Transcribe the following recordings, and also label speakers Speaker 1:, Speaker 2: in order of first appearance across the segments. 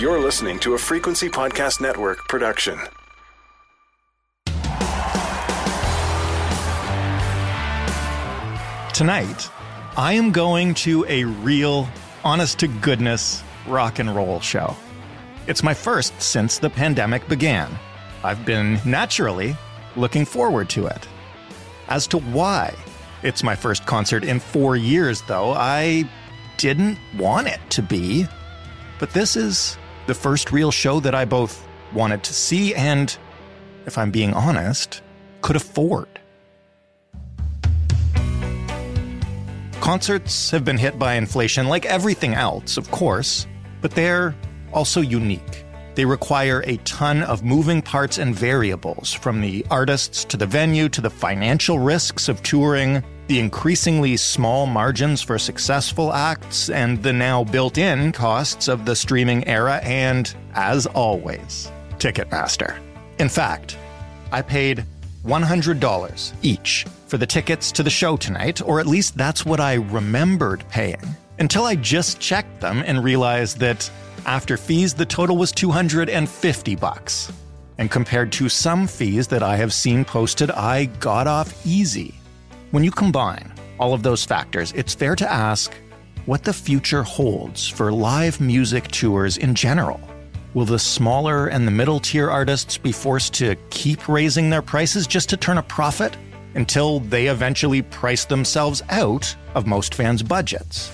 Speaker 1: You're listening to a Frequency Podcast Network production.
Speaker 2: Tonight, I am going to a real, honest to goodness rock and roll show. It's my first since the pandemic began. I've been naturally looking forward to it. As to why it's my first concert in four years, though, I didn't want it to be. But this is the first real show that I both wanted to see and, if I'm being honest, could afford. Concerts have been hit by inflation like everything else, of course, but they're also unique. They require a ton of moving parts and variables, from the artists to the venue to the financial risks of touring, the increasingly small margins for successful acts, and the now built in costs of the streaming era, and, as always, Ticketmaster. In fact, I paid $100 each for the tickets to the show tonight, or at least that's what I remembered paying, until I just checked them and realized that after fees, the total was 250 bucks. And compared to some fees that I have seen posted, I got off easy. When you combine all of those factors, it's fair to ask what the future holds for live music tours in general. Will the smaller and the middle tier artists be forced to keep raising their prices just to turn a profit until they eventually price themselves out of most fans' budgets?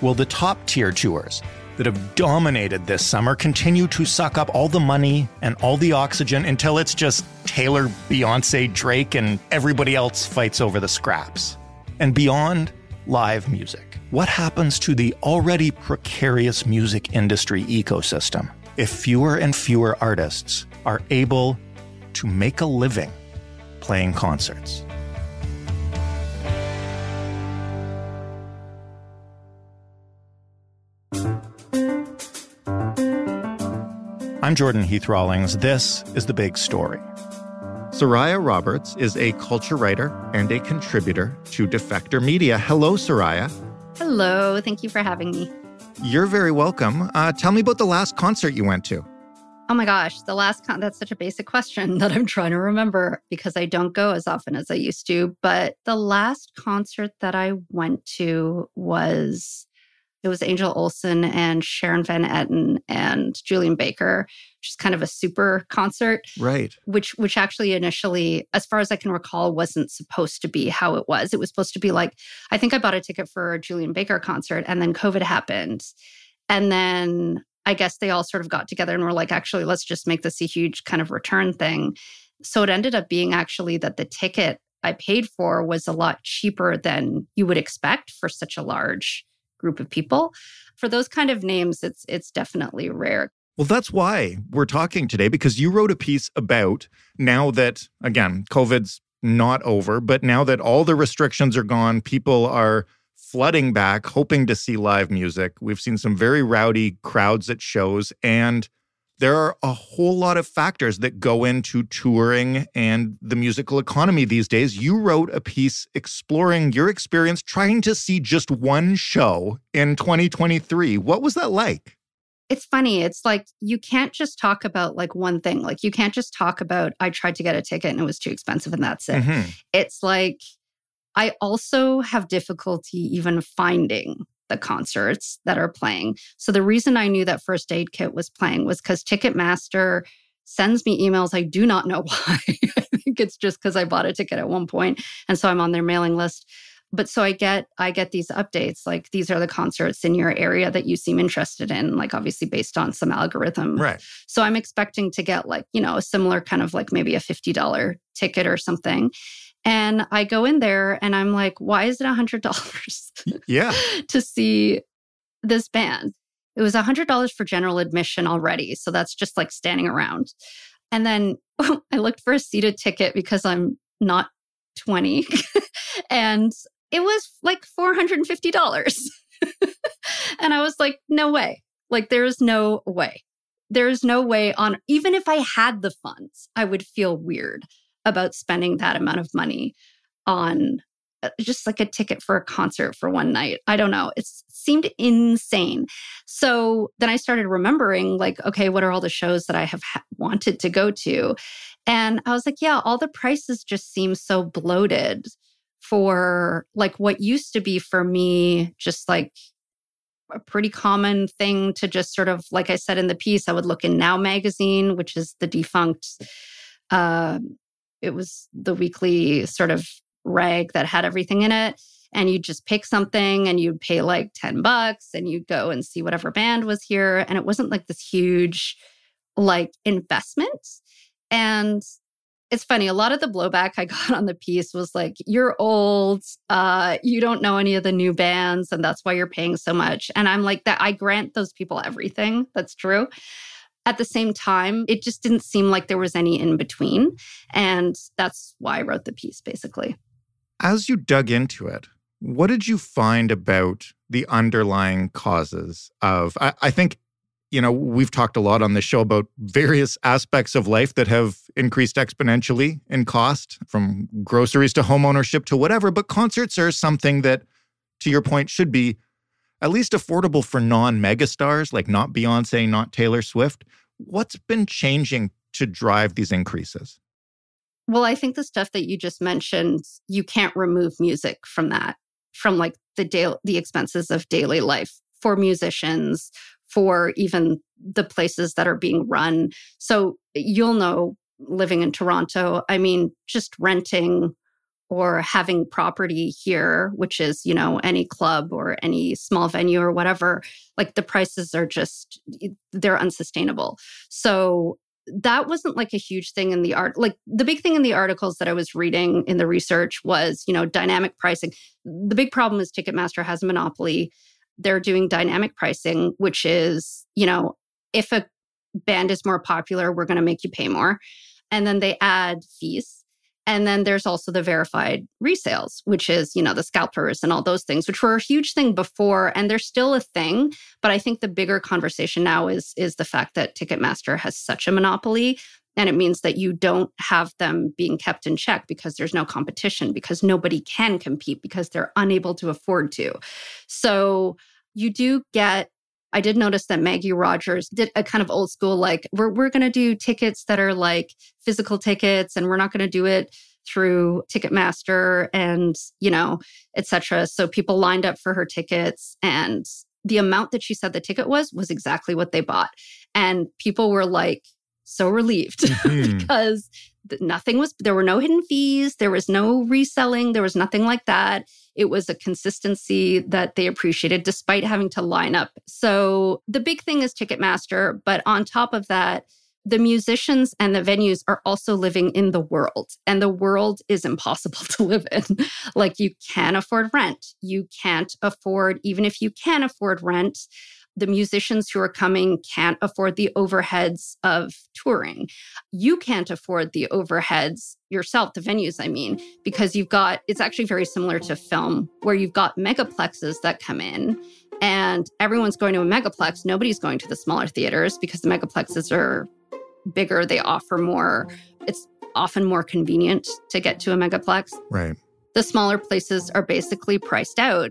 Speaker 2: Will the top tier tours that have dominated this summer continue to suck up all the money and all the oxygen until it's just Taylor, Beyonce, Drake, and everybody else fights over the scraps? And beyond live music, what happens to the already precarious music industry ecosystem if fewer and fewer artists are able to make a living playing concerts? I'm Jordan Heath Rawlings. This is The Big Story. Soraya Roberts is a culture writer and a contributor to Defector Media. Hello, Soraya.
Speaker 3: Hello. Thank you for having me.
Speaker 2: You're very welcome. Uh, tell me about the last concert you went to.
Speaker 3: Oh my gosh, the last con that's such a basic question that I'm trying to remember because I don't go as often as I used to. But the last concert that I went to was it was Angel Olsen and Sharon Van Etten and Julien Baker, which is kind of a super concert.
Speaker 2: Right.
Speaker 3: Which which actually initially, as far as I can recall, wasn't supposed to be how it was. It was supposed to be like, I think I bought a ticket for a Julien Baker concert and then COVID happened. And then I guess they all sort of got together and were like, actually, let's just make this a huge kind of return thing. So it ended up being actually that the ticket I paid for was a lot cheaper than you would expect for such a large group of people. For those kind of names, it's it's definitely rare.
Speaker 2: Well, that's why we're talking today because you wrote a piece about now that again, COVID's not over, but now that all the restrictions are gone, people are flooding back hoping to see live music. We've seen some very rowdy crowds at shows and there are a whole lot of factors that go into touring and the musical economy these days. You wrote a piece exploring your experience trying to see just one show in 2023. What was that like?
Speaker 3: It's funny. It's like you can't just talk about like one thing. Like you can't just talk about I tried to get a ticket and it was too expensive and that's it. Mm-hmm. It's like I also have difficulty even finding the concerts that are playing. So the reason I knew that First Aid Kit was playing was because Ticketmaster sends me emails. I do not know why. I think it's just because I bought a ticket at one point, and so I'm on their mailing list. But so I get I get these updates like these are the concerts in your area that you seem interested in, like obviously based on some algorithm.
Speaker 2: Right.
Speaker 3: So I'm expecting to get like you know a similar kind of like maybe a fifty dollar ticket or something. And I go in there and I'm like, why is it a $100
Speaker 2: yeah.
Speaker 3: to see this band? it was $100 for general admission already. So that's just like standing around. And then I looked for a seated ticket because I'm not 20 and it was like $450. and I was like, no way. Like, there is no way. There's no way on, even if I had the funds, I would feel weird about spending that amount of money on uh, just like a ticket for a concert for one night. I don't know. It seemed insane. So then I started remembering, like, okay, what are all the shows that I have ha- wanted to go to? And I was like, yeah, all the prices just seem so bloated for like what used to be for me, just like a pretty common thing to just sort of, like I said in the piece, I would look in Now magazine, which is the defunct, uh, it was the weekly sort of rag that had everything in it. And you'd just pick something and you'd pay like 10 bucks and you'd go and see whatever band was here. And it wasn't like this huge like investment. And it's funny a lot of the blowback i got on the piece was like you're old uh you don't know any of the new bands and that's why you're paying so much. And i'm like that i grant those people everything that's true. At the same time it just didn't seem like there was any in between and that's why i wrote the piece basically.
Speaker 2: As you dug into it what did you find about the underlying causes of I, I think you know, we've talked a lot on this show about various aspects of life that have increased exponentially in cost, from groceries to homeownership to whatever. But concerts are something that, to your point, should be at least affordable for non megastars, like not Beyonce, not Taylor Swift. What's been changing to drive these increases?
Speaker 3: Well, I think the stuff that you just mentioned, you can't remove music from that, from like the daily, the expenses of daily life for musicians, for even the places that are being run. So you'll know living in Toronto, I mean, just renting or having property here, which is, you know, any club or any small venue or whatever, like the prices are just, they're unsustainable. So that wasn't like a huge thing in the art. Like the big thing in the articles that I was reading in the research was, you know, dynamic pricing. The big problem is Ticketmaster has a monopoly they're doing dynamic pricing, which is, you know, if a band is more popular, we're going to make you pay more. And then they add fees. And then there's also the verified resales, which is, you know, the scalpers and all those things, which were a huge thing before. And they're still a thing. But I think the bigger conversation now is, is the fact that Ticketmaster has such a monopoly. And it means that you don't have them being kept in check because there's no competition, because nobody can compete, because they're unable to afford to. So you do get I did notice that Maggie Rogers did a kind of old school, like, we're, we're going to do tickets that are like physical tickets and we're not going to do it through Ticketmaster and, you know, etc. So people lined up for her tickets and the amount that she said the ticket was was exactly what they bought. And people were like so relieved mm-hmm. because nothing was there were no hidden fees, there was no reselling, there was nothing like that it was a consistency that they appreciated despite having to line up. So the big thing is Ticketmaster. But on top of that, the musicians and the venues are also living in the world, and the world is impossible to live in. like, you can't afford rent. You can't afford, even if you can afford rent, the musicians who are coming can't afford the overheads of touring. You can't afford the overheads yourself, the venues, I mean, because you've got, it's actually very similar to film where you've got megaplexes that come in and everyone's going to a megaplex. Nobody's going to the smaller theaters because the megaplexes are bigger. They offer more, it's often more convenient to get to a megaplex.
Speaker 2: Right.
Speaker 3: The smaller places are basically priced out.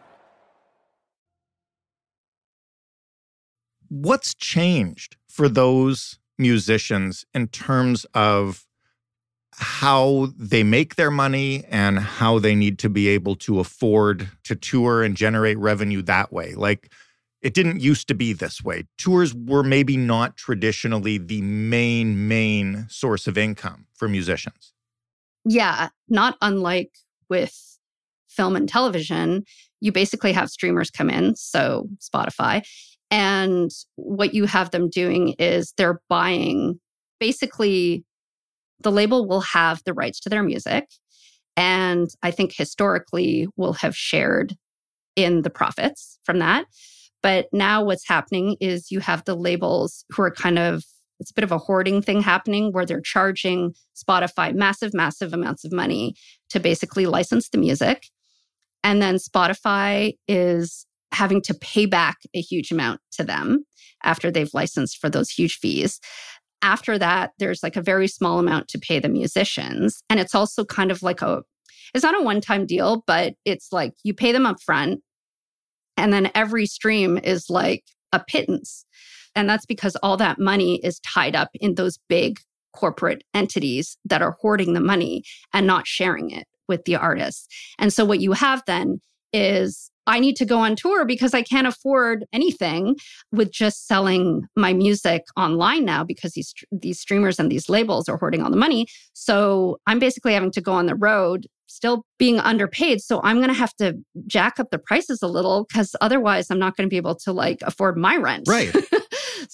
Speaker 2: What's changed for those musicians in terms of how they make their money and how they need to be able to afford to tour and generate revenue that way like it didn't used to be this way. Tours were maybe not traditionally the main, main source of income for musicians.
Speaker 3: Yeah, not unlike with film and television, you basically have streamers come in, so Spotify, and what you have them doing is they're buying basically the label will have the rights to their music and I think historically will have shared in the profits from that. But now what's happening is you have the labels who are kind of, it's a bit of a hoarding thing happening where they're charging Spotify massive, massive amounts of money to basically license the music. And then Spotify is having to pay back a huge amount to them after they've licensed for those huge fees. After that, there's like a very small amount to pay the musicians. And it's also kind of like a, it's not a one time deal, but it's like you pay them up front and then every stream is like a pittance. And that's because all that money is tied up in those big corporate entities that are hoarding the money and not sharing it with the artists. And so what you have then is I need to go on tour because I can't afford anything with just selling my music online now because these these streamers and these labels are hoarding all the money. So I'm basically having to go on the road still being underpaid. So I'm going to have to jack up the prices a little because otherwise I'm not going to be able to like afford my rent.
Speaker 2: Right.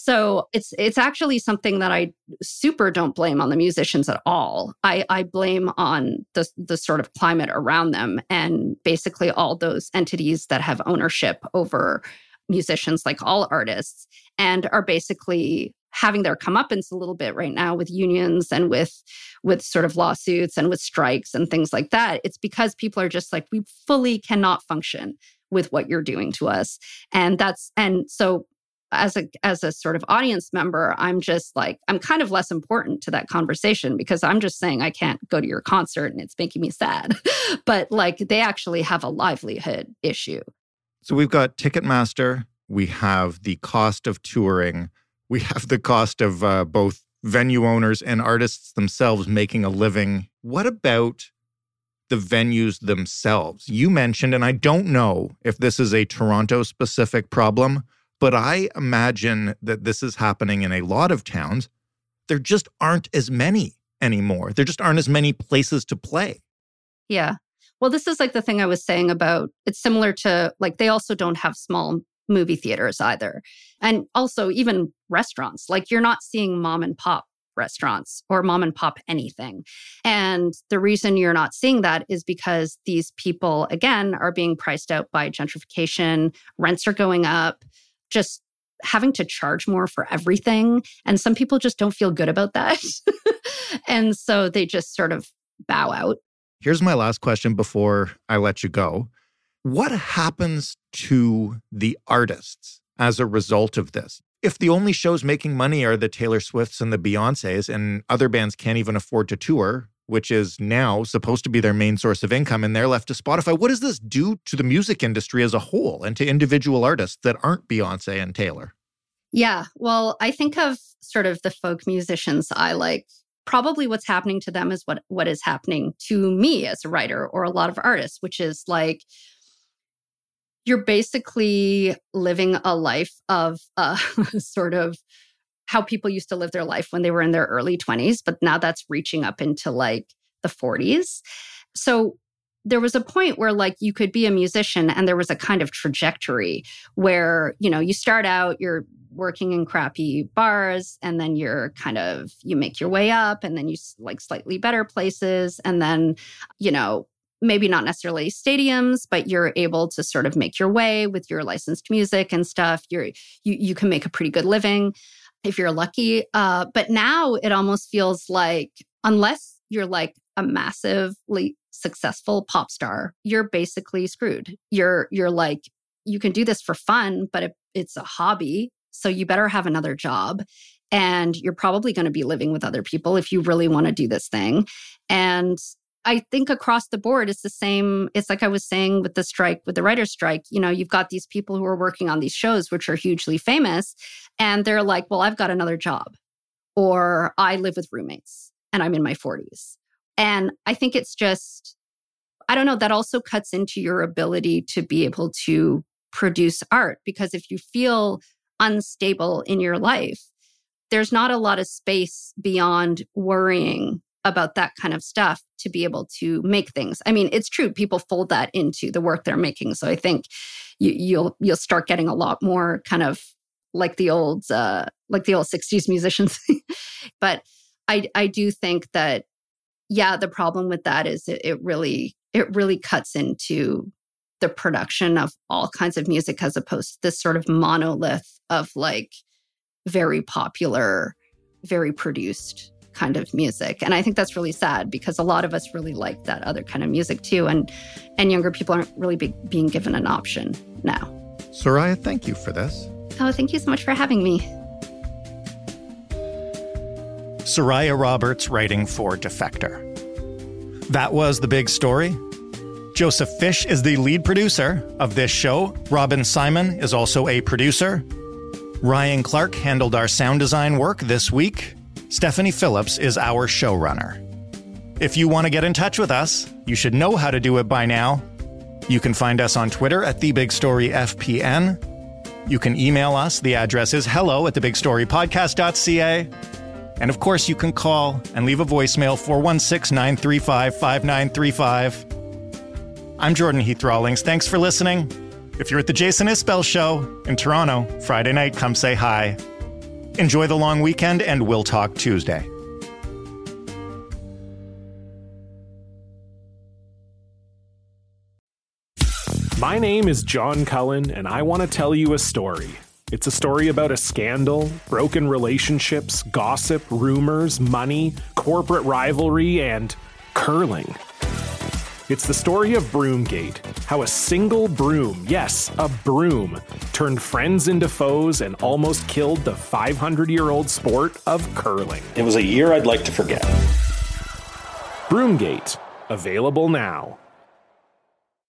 Speaker 3: so it's it's actually something that I super don't blame on the musicians at all. I I blame on the the sort of climate around them and basically all those entities that have ownership over musicians like all artists and are basically having their comeuppance a little bit right now with unions and with with sort of lawsuits and with strikes and things like that it's because people are just like we fully cannot function with what you're doing to us and that's and so as a as a sort of audience member i'm just like i'm kind of less important to that conversation because i'm just saying i can't go to your concert and it's making me sad but like they actually have a livelihood issue
Speaker 2: so we've got ticketmaster we have the cost of touring we have the cost of uh, both venue owners and artists themselves making a living. What about the venues themselves? You mentioned, and I don't know if this is a Toronto specific problem, but I imagine that this is happening in a lot of towns. There just aren't as many anymore. There just aren't as many places to play.
Speaker 3: Yeah. Well, this is like the thing I was saying about it's similar to like they also don't have small movie theaters either. And also, even restaurants, like you're not seeing mom and pop restaurants or mom and pop anything. And the reason you're not seeing that is because these people, again, are being priced out by gentrification, rents are going up, just having to charge more for everything. And some people just don't feel good about that. and so they just sort of bow out.
Speaker 2: Here's my last question before I let you go. What happens to the artists as a result of this? If the only shows making money are the Taylor Swifts and the Beyoncés, and other bands can't even afford to tour, which is now supposed to be their main source of income, and they're left to Spotify, what does this do to the music industry as a whole and to individual artists that aren't Beyonce and Taylor?
Speaker 3: Yeah, well, I think of sort of the folk musicians I like probably what's happening to them is what what is happening to me as a writer or a lot of artists which is like you're basically living a life of uh, sort of how people used to live their life when they were in their early 20s, but now that's reaching up into like the 40s. So there was a point where like you could be a musician and there was a kind of trajectory where, you know, you start out, you're working in crappy bars and then you're kind of you make your way up and then you like slightly better places and then you know maybe not necessarily stadiums but you're able to sort of make your way with your licensed music and stuff you're you, you can make a pretty good living if you're lucky uh, but now it almost feels like unless you're like a massively successful pop star you're basically screwed. You're you're like you can do this for fun but it, it's a hobby so you better have another job and you're probably going to be living with other people if you really want to do this thing. And I think across the board, it's the same. It's like I was saying with the strike, with the writer's strike, you know, you've got these people who are working on these shows, which are hugely famous, and they're like, well, I've got another job, or I live with roommates and I'm in my 40s. And I think it's just, I don't know, that also cuts into your ability to be able to produce art because if you feel unstable in your life, there's not a lot of space beyond worrying about that kind of stuff to be able to make things. I mean, it's true people fold that into the work they're making. So I think you, you'll you'll start getting a lot more kind of like the old uh like the old 60s musicians. but I I do think that yeah, the problem with that is it, it really it really cuts into the production of all kinds of music as opposed to this sort of monolith of like very popular, very produced kind of music. And I think that's really sad because a lot of us really like that other kind of music too. And and younger people aren't really be, being given an option now.
Speaker 2: Soraya, thank you for this.
Speaker 3: Oh, thank you so much for having me.
Speaker 2: Soraya Roberts writing for Defector. That was the big story. Joseph Fish is the lead producer of this show. Robin Simon is also a producer. Ryan Clark handled our sound design work this week. Stephanie Phillips is our showrunner. If you want to get in touch with us, you should know how to do it by now. You can find us on Twitter at The Big Story FPN. You can email us. The address is hello at thebigstorypodcast.ca. And of course, you can call and leave a voicemail 416 935 5935. I'm Jordan Heath Rawlings. Thanks for listening. If you're at the Jason Isbell Show in Toronto, Friday night, come say hi. Enjoy the long weekend, and we'll talk Tuesday.
Speaker 4: My name is John Cullen, and I want to tell you a story. It's a story about a scandal, broken relationships, gossip, rumors, money, corporate rivalry, and curling. It's the story of Broomgate, how a single broom, yes, a broom, turned friends into foes and almost killed the 500 year old sport of curling.
Speaker 5: It was a year I'd like to forget.
Speaker 4: Broomgate, available now.